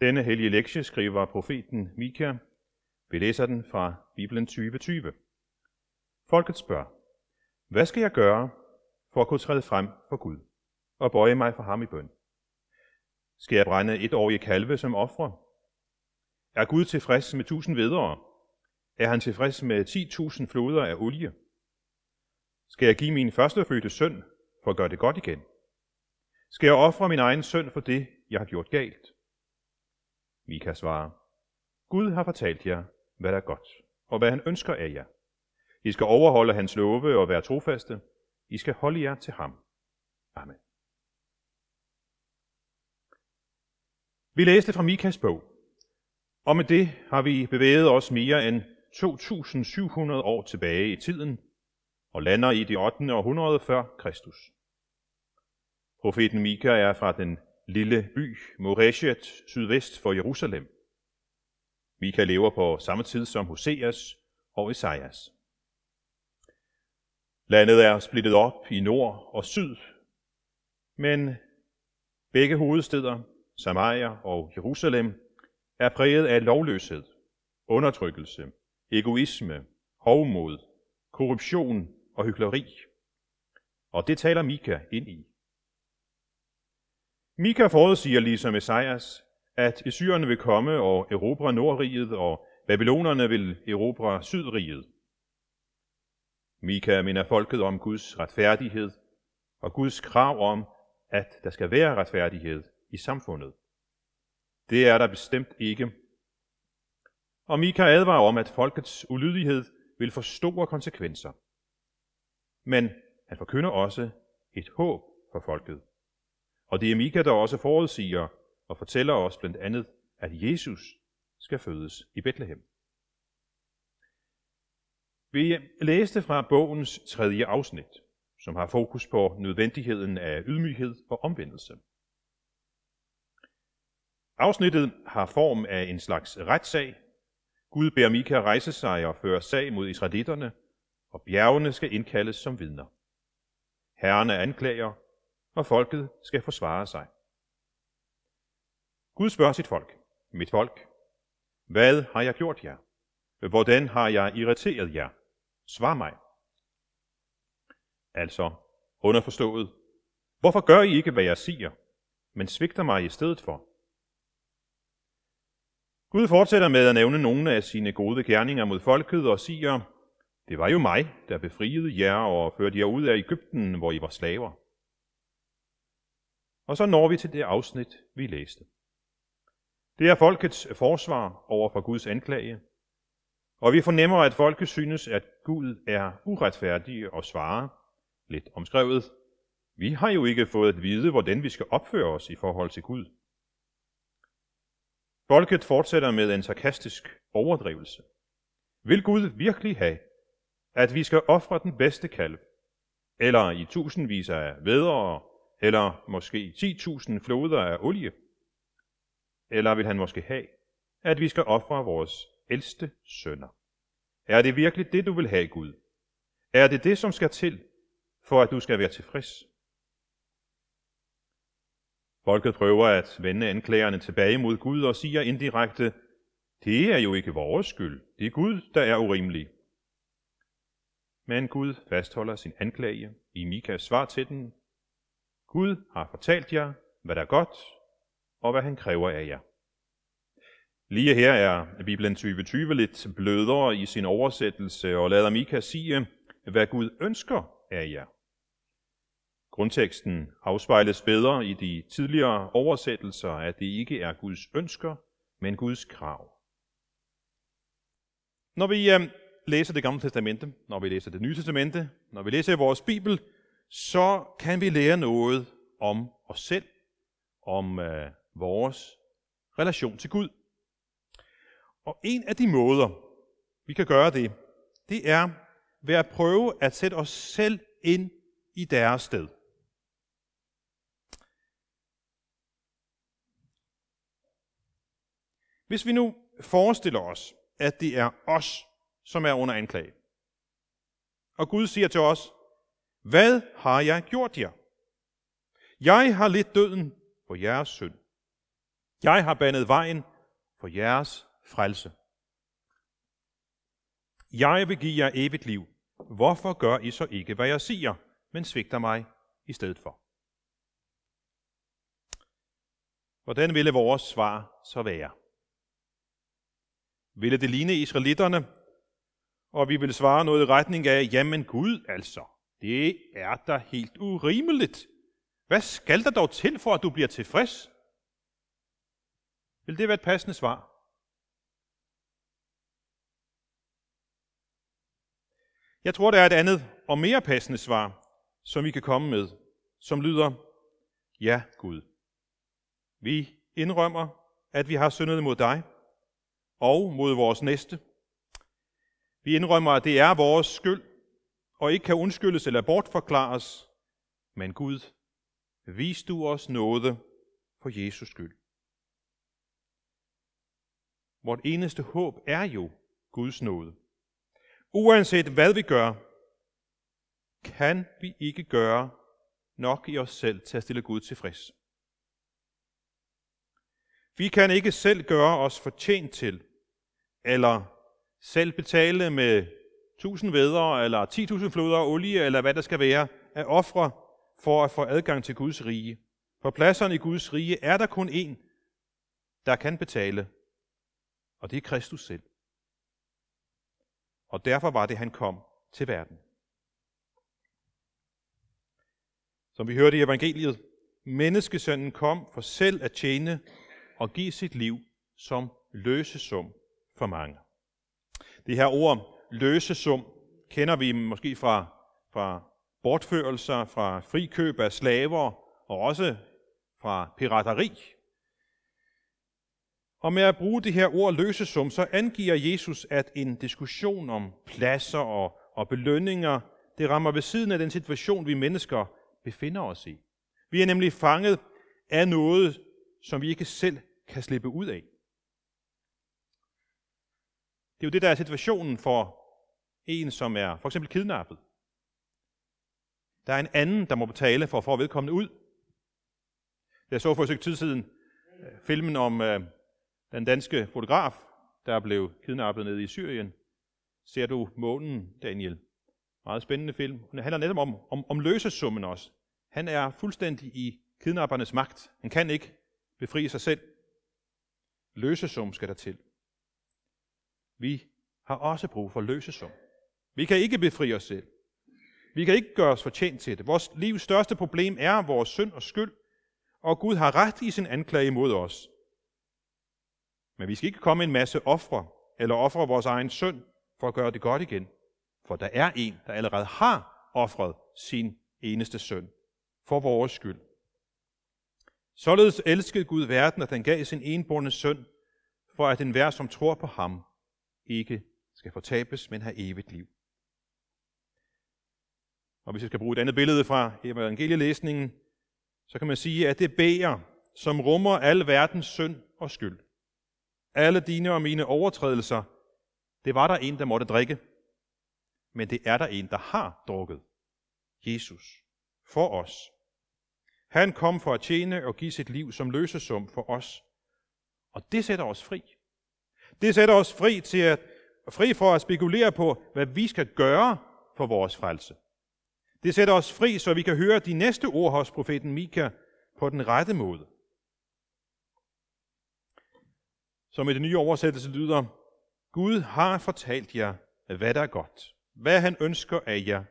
Denne hellige lektie skriver profeten Mika. Vi læser den fra Bibelen 2020. Folket spørger, hvad skal jeg gøre for at kunne træde frem for Gud og bøje mig for ham i bøn? Skal jeg brænde et år i kalve som ofre? Er Gud tilfreds med tusind vedere? Er han tilfreds med 10.000 floder af olie? Skal jeg give min førstefødte søn for at gøre det godt igen? Skal jeg ofre min egen søn for det, jeg har gjort galt? Mika svarer, Gud har fortalt jer, hvad der er godt, og hvad han ønsker af jer. I skal overholde hans love og være trofaste. I skal holde jer til ham. Amen. Vi læste fra Mikas bog, og med det har vi bevæget os mere end 2.700 år tilbage i tiden og lander i det 8. århundrede før Kristus. Profeten Mika er fra den lille by Moreshet sydvest for Jerusalem. Mika lever på samme tid som Hoseas og Esajas. Landet er splittet op i nord og syd, men begge hovedsteder, Samaria og Jerusalem, er præget af lovløshed, undertrykkelse, egoisme, hovmod, korruption og hykleri. Og det taler Mika ind i. Mika forudsiger ligesom Esajas, at Assyrerne vil komme og erobre Nordriget, og Babylonerne vil erobre Sydriget. Mika minder folket om Guds retfærdighed og Guds krav om, at der skal være retfærdighed i samfundet. Det er der bestemt ikke. Og Mika advarer om, at folkets ulydighed vil få store konsekvenser. Men han forkynder også et håb for folket. Og det er Mika, der også forudsiger og fortæller os blandt andet, at Jesus skal fødes i Bethlehem. Vi læste fra bogens tredje afsnit, som har fokus på nødvendigheden af ydmyghed og omvendelse. Afsnittet har form af en slags retssag. Gud beder Mika rejse sig og føre sag mod israelitterne, og bjergene skal indkaldes som vidner. Herren er anklager, og folket skal forsvare sig. Gud spørger sit folk, mit folk, hvad har jeg gjort jer? Hvordan har jeg irriteret jer? Svar mig. Altså, underforstået, hvorfor gør I ikke, hvad jeg siger, men svigter mig i stedet for? Gud fortsætter med at nævne nogle af sine gode gerninger mod folket og siger, det var jo mig, der befriede jer og førte jer ud af Ægypten, hvor I var slaver. Og så når vi til det afsnit, vi læste. Det er folkets forsvar over for Guds anklage, og vi fornemmer, at folket synes, at Gud er uretfærdig og svarer, lidt omskrevet, vi har jo ikke fået at vide, hvordan vi skal opføre os i forhold til Gud. Folket fortsætter med en sarkastisk overdrivelse. Vil Gud virkelig have, at vi skal ofre den bedste kalv, eller i tusindvis af vedere, eller måske 10.000 floder af olie? Eller vil han måske have, at vi skal ofre vores ældste sønner? Er det virkelig det, du vil have, Gud? Er det det, som skal til, for at du skal være tilfreds? Folket prøver at vende anklagerne tilbage mod Gud og siger indirekte, det er jo ikke vores skyld. Det er Gud, der er urimelig. Men Gud fastholder sin anklage i Mikas svar til den. Gud har fortalt jer, hvad der er godt, og hvad han kræver af jer. Lige her er Bibelen 2020 lidt blødere i sin oversættelse og lader Mika sige, hvad Gud ønsker af jer. Grundteksten afspejles bedre i de tidligere oversættelser, at det ikke er Guds ønsker, men Guds krav. Når vi øh, læser det gamle testamente, når vi læser det nye testamente, når vi læser vores bibel, så kan vi lære noget om os selv, om øh, vores relation til Gud. Og en af de måder, vi kan gøre det, det er ved at prøve at sætte os selv ind i deres sted. Hvis vi nu forestiller os, at det er os, som er under anklage, og Gud siger til os, hvad har jeg gjort jer? Jeg har lidt døden for jeres synd. Jeg har bandet vejen for jeres frelse. Jeg vil give jer evigt liv. Hvorfor gør I så ikke, hvad jeg siger, men svigter mig i stedet for? Hvordan ville vores svar så være? Ville det ligne israelitterne, og vi vil svare noget i retning af, jamen Gud altså, det er da helt urimeligt. Hvad skal der dog til for, at du bliver tilfreds? Vil det være et passende svar? Jeg tror, der er et andet og mere passende svar, som vi kan komme med, som lyder, ja Gud. Vi indrømmer, at vi har syndet mod dig og mod vores næste. Vi indrømmer, at det er vores skyld, og ikke kan undskyldes eller bortforklares. Men Gud, vis du os noget for Jesus skyld. Vort eneste håb er jo Guds nåde. Uanset hvad vi gør, kan vi ikke gøre nok i os selv til at stille Gud tilfreds. Vi kan ikke selv gøre os fortjent til, eller selv betale med tusind vædder, eller 10.000 floder af olie, eller hvad der skal være, af ofre for at få adgang til Guds rige. På pladserne i Guds rige er der kun én, der kan betale, og det er Kristus selv. Og derfor var det, han kom til verden. Som vi hørte i evangeliet, menneskesønnen kom for selv at tjene og give sit liv som løsesum for mange. Det her ord løsesum kender vi måske fra, fra bortførelser, fra frikøb af slaver og også fra pirateri. Og med at bruge det her ord løsesum, så angiver Jesus, at en diskussion om pladser og, og belønninger, det rammer ved siden af den situation, vi mennesker befinder os i. Vi er nemlig fanget af noget, som vi ikke selv kan slippe ud af. Det er jo det, der er situationen for en, som er for eksempel kidnappet. Der er en anden, der må betale for at få vedkommende ud. Jeg så for et tid siden øh, filmen om øh, den danske fotograf, der blev kidnappet nede i Syrien. Ser du månen, Daniel? Meget spændende film. Den handler netop om, om, om løsesummen også. Han er fuldstændig i kidnappernes magt. Han kan ikke befri sig selv. Løsesum skal der til. Vi har også brug for løsesum. Vi kan ikke befri os selv. Vi kan ikke gøre os fortjent til det. Vores livs største problem er vores synd og skyld, og Gud har ret i sin anklage imod os. Men vi skal ikke komme en masse ofre, eller ofre vores egen synd, for at gøre det godt igen. For der er en, der allerede har ofret sin eneste søn, for vores skyld. Således elskede Gud verden, at han gav sin enborne søn, for at enhver, som tror på ham, ikke skal fortabes, men have evigt liv. Og hvis jeg skal bruge et andet billede fra evangelielæsningen, så kan man sige, at det bæger, som rummer al verdens synd og skyld. Alle dine og mine overtrædelser, det var der en, der måtte drikke. Men det er der en, der har drukket. Jesus. For os. Han kom for at tjene og give sit liv som løsesum for os. Og det sætter os fri. Det sætter os fri til at fri for at spekulere på, hvad vi skal gøre for vores frelse. Det sætter os fri, så vi kan høre de næste ord hos profeten Mika på den rette måde. Som i den nye oversættelse lyder, Gud har fortalt jer, hvad der er godt, hvad han ønsker af jer.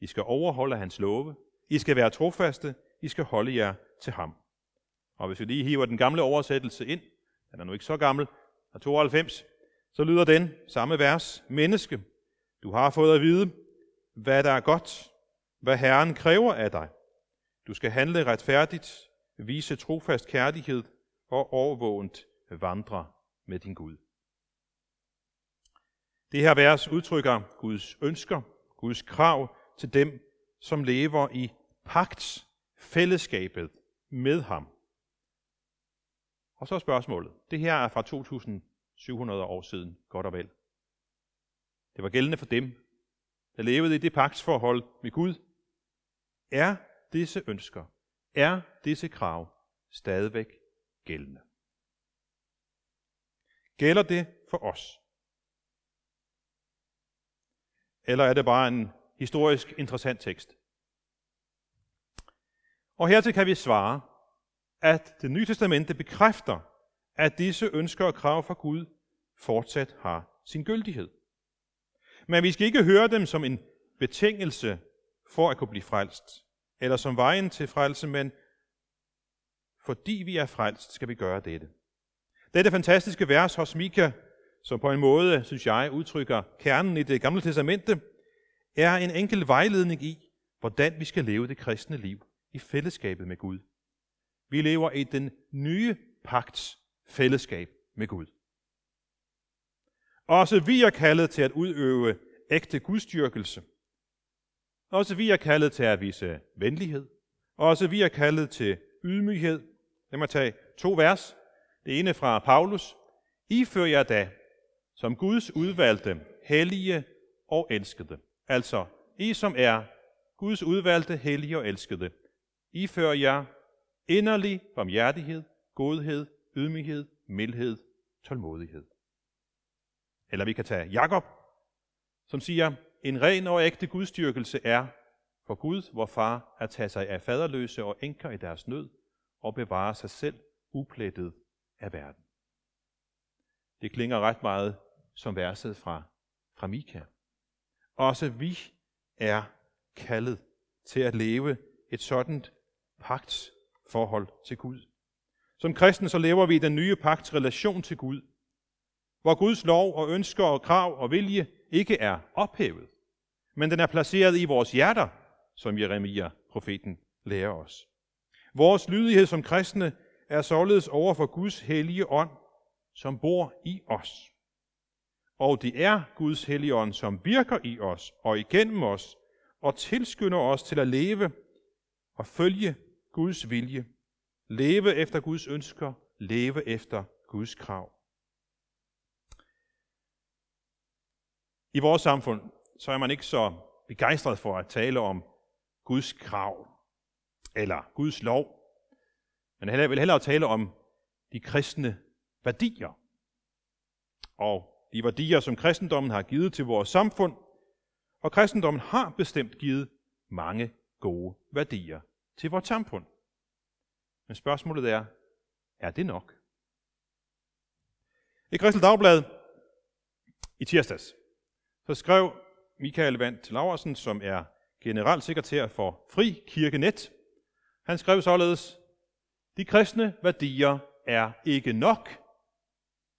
I skal overholde hans love, I skal være trofaste, I skal holde jer til ham. Og hvis vi lige hiver den gamle oversættelse ind, den er nu ikke så gammel, og 92, så lyder den samme vers, Menneske, du har fået at vide, hvad der er godt, hvad Herren kræver af dig. Du skal handle retfærdigt, vise trofast kærlighed og overvågent vandre med din Gud. Det her vers udtrykker Guds ønsker, Guds krav til dem, som lever i pagts fællesskabet med ham. Og så er spørgsmålet. Det her er fra 2700 år siden, godt og vel. Det var gældende for dem, der levede i det pagtsforhold med Gud. Er disse ønsker, er disse krav stadigvæk gældende? Gælder det for os? Eller er det bare en historisk interessant tekst? Og hertil kan vi svare, at det nye testamente bekræfter, at disse ønsker og krav fra Gud fortsat har sin gyldighed. Men vi skal ikke høre dem som en betingelse for at kunne blive frelst, eller som vejen til frelse, men fordi vi er frelst, skal vi gøre dette. Dette fantastiske vers hos Mika, som på en måde, synes jeg, udtrykker kernen i det gamle testamente, er en enkel vejledning i, hvordan vi skal leve det kristne liv i fællesskabet med Gud. Vi lever i den nye pagts fællesskab med Gud. Også vi er kaldet til at udøve ægte gudstyrkelse. Også vi er kaldet til at vise venlighed. Også vi er kaldet til ydmyghed. Lad mig tage to vers. Det ene fra Paulus. I fører jer da, som Guds udvalgte, hellige og elskede. Altså, I som er Guds udvalgte, hellige og elskede. I fører jer inderlig barmhjertighed, godhed, ydmyghed, mildhed, tålmodighed. Eller vi kan tage Jakob, som siger, en ren og ægte gudstyrkelse er for Gud, hvor far, at tage sig af faderløse og enker i deres nød og bevare sig selv uplettet af verden. Det klinger ret meget som verset fra, fra Mika. Også vi er kaldet til at leve et sådan pagts forhold til Gud. Som kristne så lever vi i den nye pagts relation til Gud, hvor Guds lov og ønsker og krav og vilje ikke er ophævet, men den er placeret i vores hjerter, som Jeremia, profeten, lærer os. Vores lydighed som kristne er således over for Guds hellige ånd, som bor i os. Og det er Guds hellige ånd, som virker i os og igennem os, og tilskynder os til at leve og følge Guds vilje, leve efter Guds ønsker, leve efter Guds krav. I vores samfund, så er man ikke så begejstret for at tale om Guds krav eller Guds lov. men Man vil hellere tale om de kristne værdier. Og de værdier, som kristendommen har givet til vores samfund. Og kristendommen har bestemt givet mange gode værdier til vores samfund. Men spørgsmålet er, er det nok? I Kristel Dagblad i tirsdags, så skrev Michael Vandt Laversen, som er generalsekretær for Fri Kirkenet, han skrev således, de kristne værdier er ikke nok.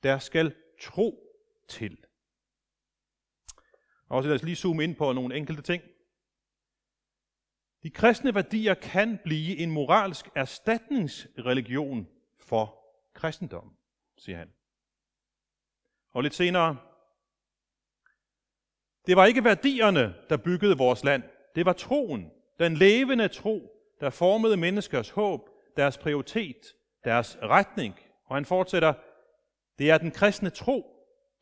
Der skal tro til. Og så lad os lige zoome ind på nogle enkelte ting. De kristne værdier kan blive en moralsk erstatningsreligion for kristendom, siger han. Og lidt senere, det var ikke værdierne, der byggede vores land. Det var troen, den levende tro, der formede menneskers håb, deres prioritet, deres retning. Og han fortsætter, det er den kristne tro,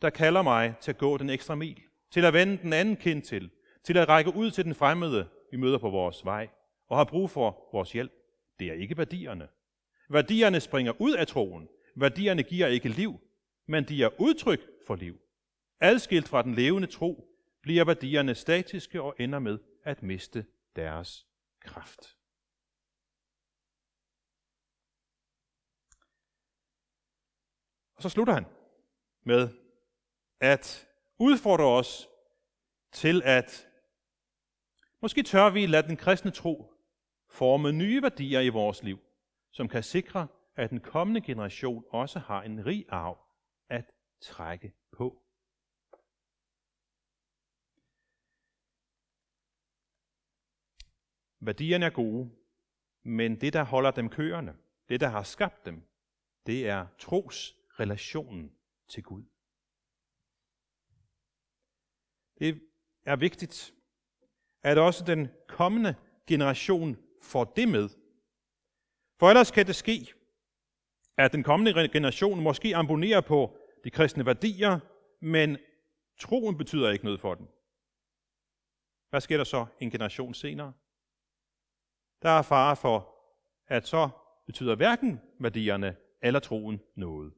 der kalder mig til at gå den ekstra mil, til at vende den anden kind til, til at række ud til den fremmede, vi møder på vores vej, og har brug for vores hjælp. Det er ikke værdierne. Værdierne springer ud af troen. Værdierne giver ikke liv, men de er udtryk for liv. Adskilt fra den levende tro, bliver værdierne statiske og ender med at miste deres kraft. Og så slutter han med at udfordre os til at måske tør vi lade den kristne tro forme nye værdier i vores liv, som kan sikre, at den kommende generation også har en rig arv at trække på. Værdierne er gode, men det, der holder dem kørende, det, der har skabt dem, det er trosrelationen til Gud. Det er vigtigt, at også den kommende generation får det med. For ellers kan det ske, at den kommende generation måske abonnerer på de kristne værdier, men troen betyder ikke noget for den. Hvad sker der så en generation senere? Der er fare for, at så betyder hverken værdierne eller troen noget.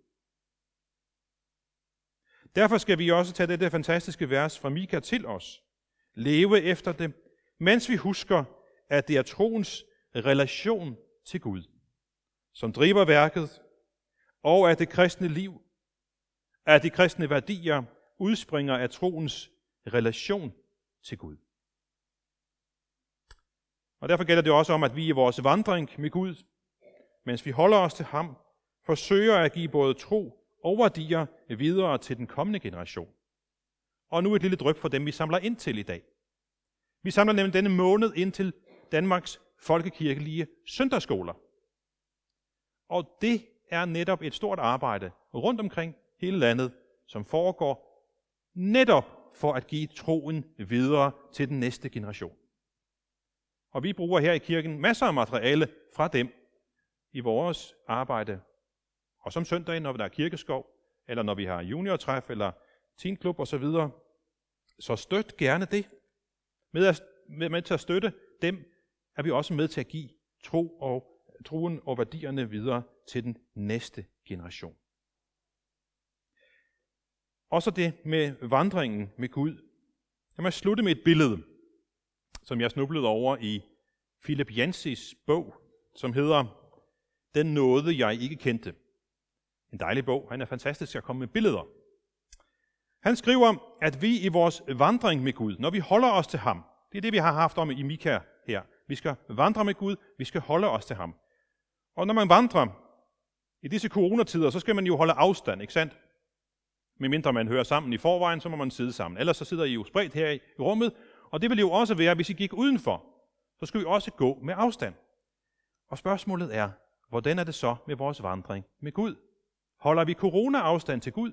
Derfor skal vi også tage dette fantastiske vers fra Mika til os. Leve efter det, mens vi husker, at det er troens relation til Gud, som driver værket, og at det kristne liv, at de kristne værdier udspringer af troens relation til Gud. Og derfor gælder det også om, at vi i vores vandring med Gud, mens vi holder os til ham, forsøger at give både tro og værdier videre til den kommende generation. Og nu et lille drøb for dem, vi samler ind til i dag. Vi samler nemlig denne måned ind til Danmarks folkekirkelige søndagsskoler. Og det er netop et stort arbejde rundt omkring hele landet, som foregår netop for at give troen videre til den næste generation. Og vi bruger her i kirken masser af materiale fra dem i vores arbejde. Og som søndag, når der er kirkeskov, eller når vi har juniortræf, eller teenklub og så videre. Så støt gerne det. Med, at, med, med til at støtte dem, er vi også med til at give tro og troen og værdierne videre til den næste generation. Også det med vandringen med Gud. Jeg må slutte med et billede, som jeg snublede over i Philip Jansis bog, som hedder Den nåde, jeg ikke kendte. En dejlig bog. Han er fantastisk at komme med billeder. Han skriver, at vi i vores vandring med Gud, når vi holder os til ham, det er det, vi har haft om i Mika her. Vi skal vandre med Gud, vi skal holde os til ham. Og når man vandrer i disse coronatider, så skal man jo holde afstand, ikke sandt? Medmindre man hører sammen i forvejen, så må man sidde sammen. Ellers så sidder I jo spredt her i rummet, og det vil jo også være, hvis I gik udenfor. Så skal vi også gå med afstand. Og spørgsmålet er, hvordan er det så med vores vandring med Gud? Holder vi corona-afstand til Gud?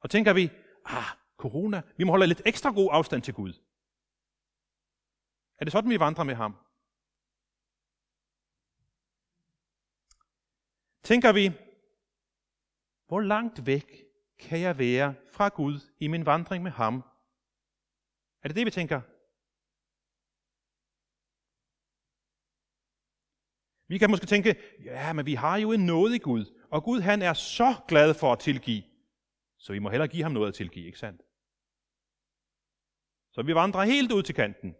Og tænker vi, ah, corona, vi må holde lidt ekstra god afstand til Gud. Er det sådan, vi vandrer med ham? Tænker vi, hvor langt væk kan jeg være fra Gud i min vandring med ham? Er det det, vi tænker? Vi kan måske tænke, ja, men vi har jo en nåde i Gud, og Gud han er så glad for at tilgive, så vi må hellere give ham noget at tilgive, ikke sandt? Så vi vandrer helt ud til kanten.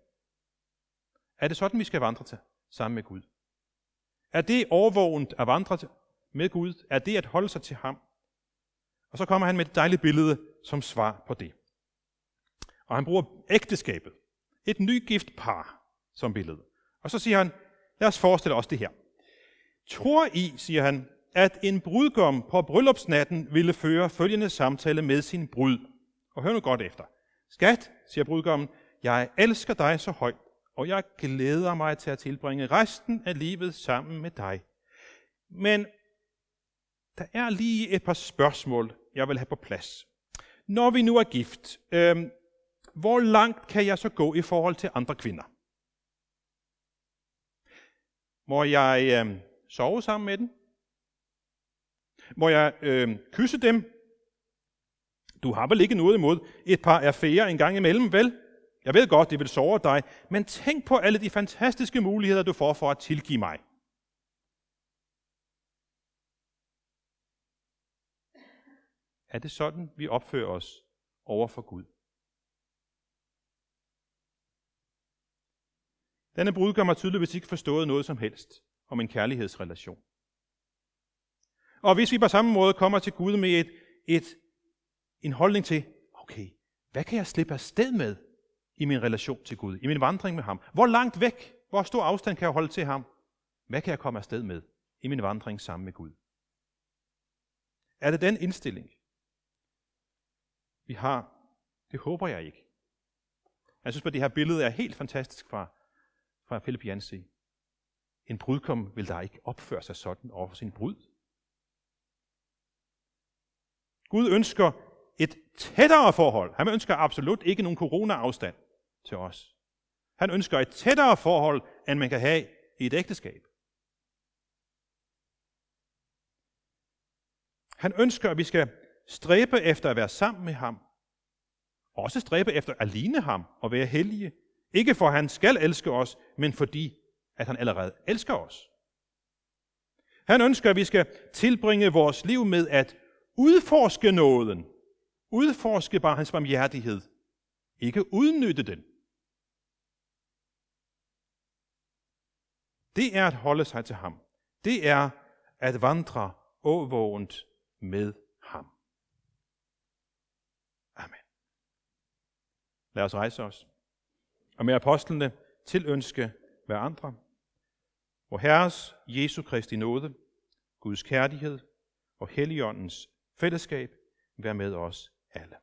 Er det sådan, vi skal vandre til sammen med Gud? Er det overvågent at vandre til, med Gud? Er det at holde sig til ham? Og så kommer han med et dejligt billede som svar på det. Og han bruger ægteskabet, et nygift par, som billede. Og så siger han, lad os forestille os det her. Tror I, siger han, at en brudgom på bryllupsnatten ville føre følgende samtale med sin brud? Og hør nu godt efter. Skat, siger brudgommen, jeg elsker dig så højt, og jeg glæder mig til at tilbringe resten af livet sammen med dig. Men der er lige et par spørgsmål, jeg vil have på plads. Når vi nu er gift, øh, hvor langt kan jeg så gå i forhold til andre kvinder? Må jeg øh, sove sammen med den? Må jeg øh, kysse dem? Du har vel ikke noget imod et par affærer en gang imellem, vel? Jeg ved godt, det vil såre dig, men tænk på alle de fantastiske muligheder, du får for at tilgive mig. Er det sådan, vi opfører os over for Gud? Denne brudgom har tydeligvis ikke forstået noget som helst om en kærlighedsrelation. Og hvis vi på samme måde kommer til Gud med et, et, en holdning til, okay, hvad kan jeg slippe af sted med i min relation til Gud, i min vandring med ham? Hvor langt væk, hvor stor afstand kan jeg holde til ham? Hvad kan jeg komme af sted med i min vandring sammen med Gud? Er det den indstilling, vi har? Det håber jeg ikke. Jeg synes, at det her billede er helt fantastisk fra, fra Philip Jansi. En brudkom vil der ikke opføre sig sådan over for sin brud. Gud ønsker et tættere forhold. Han ønsker absolut ikke nogen corona-afstand til os. Han ønsker et tættere forhold, end man kan have i et ægteskab. Han ønsker, at vi skal stræbe efter at være sammen med ham. Også stræbe efter at ligne ham og være hellige. Ikke for at han skal elske os, men fordi at han allerede elsker os. Han ønsker, at vi skal tilbringe vores liv med at udforske nåden. Udforske bare hans barmhjertighed. Ikke udnytte den. Det er at holde sig til ham. Det er at vandre åvågent med ham. Amen. Lad os rejse os. Og med apostlene tilønske hver andre. Hvor Herres Jesu Kristi nåde, Guds kærlighed og Helligåndens fællesskab være med os alle.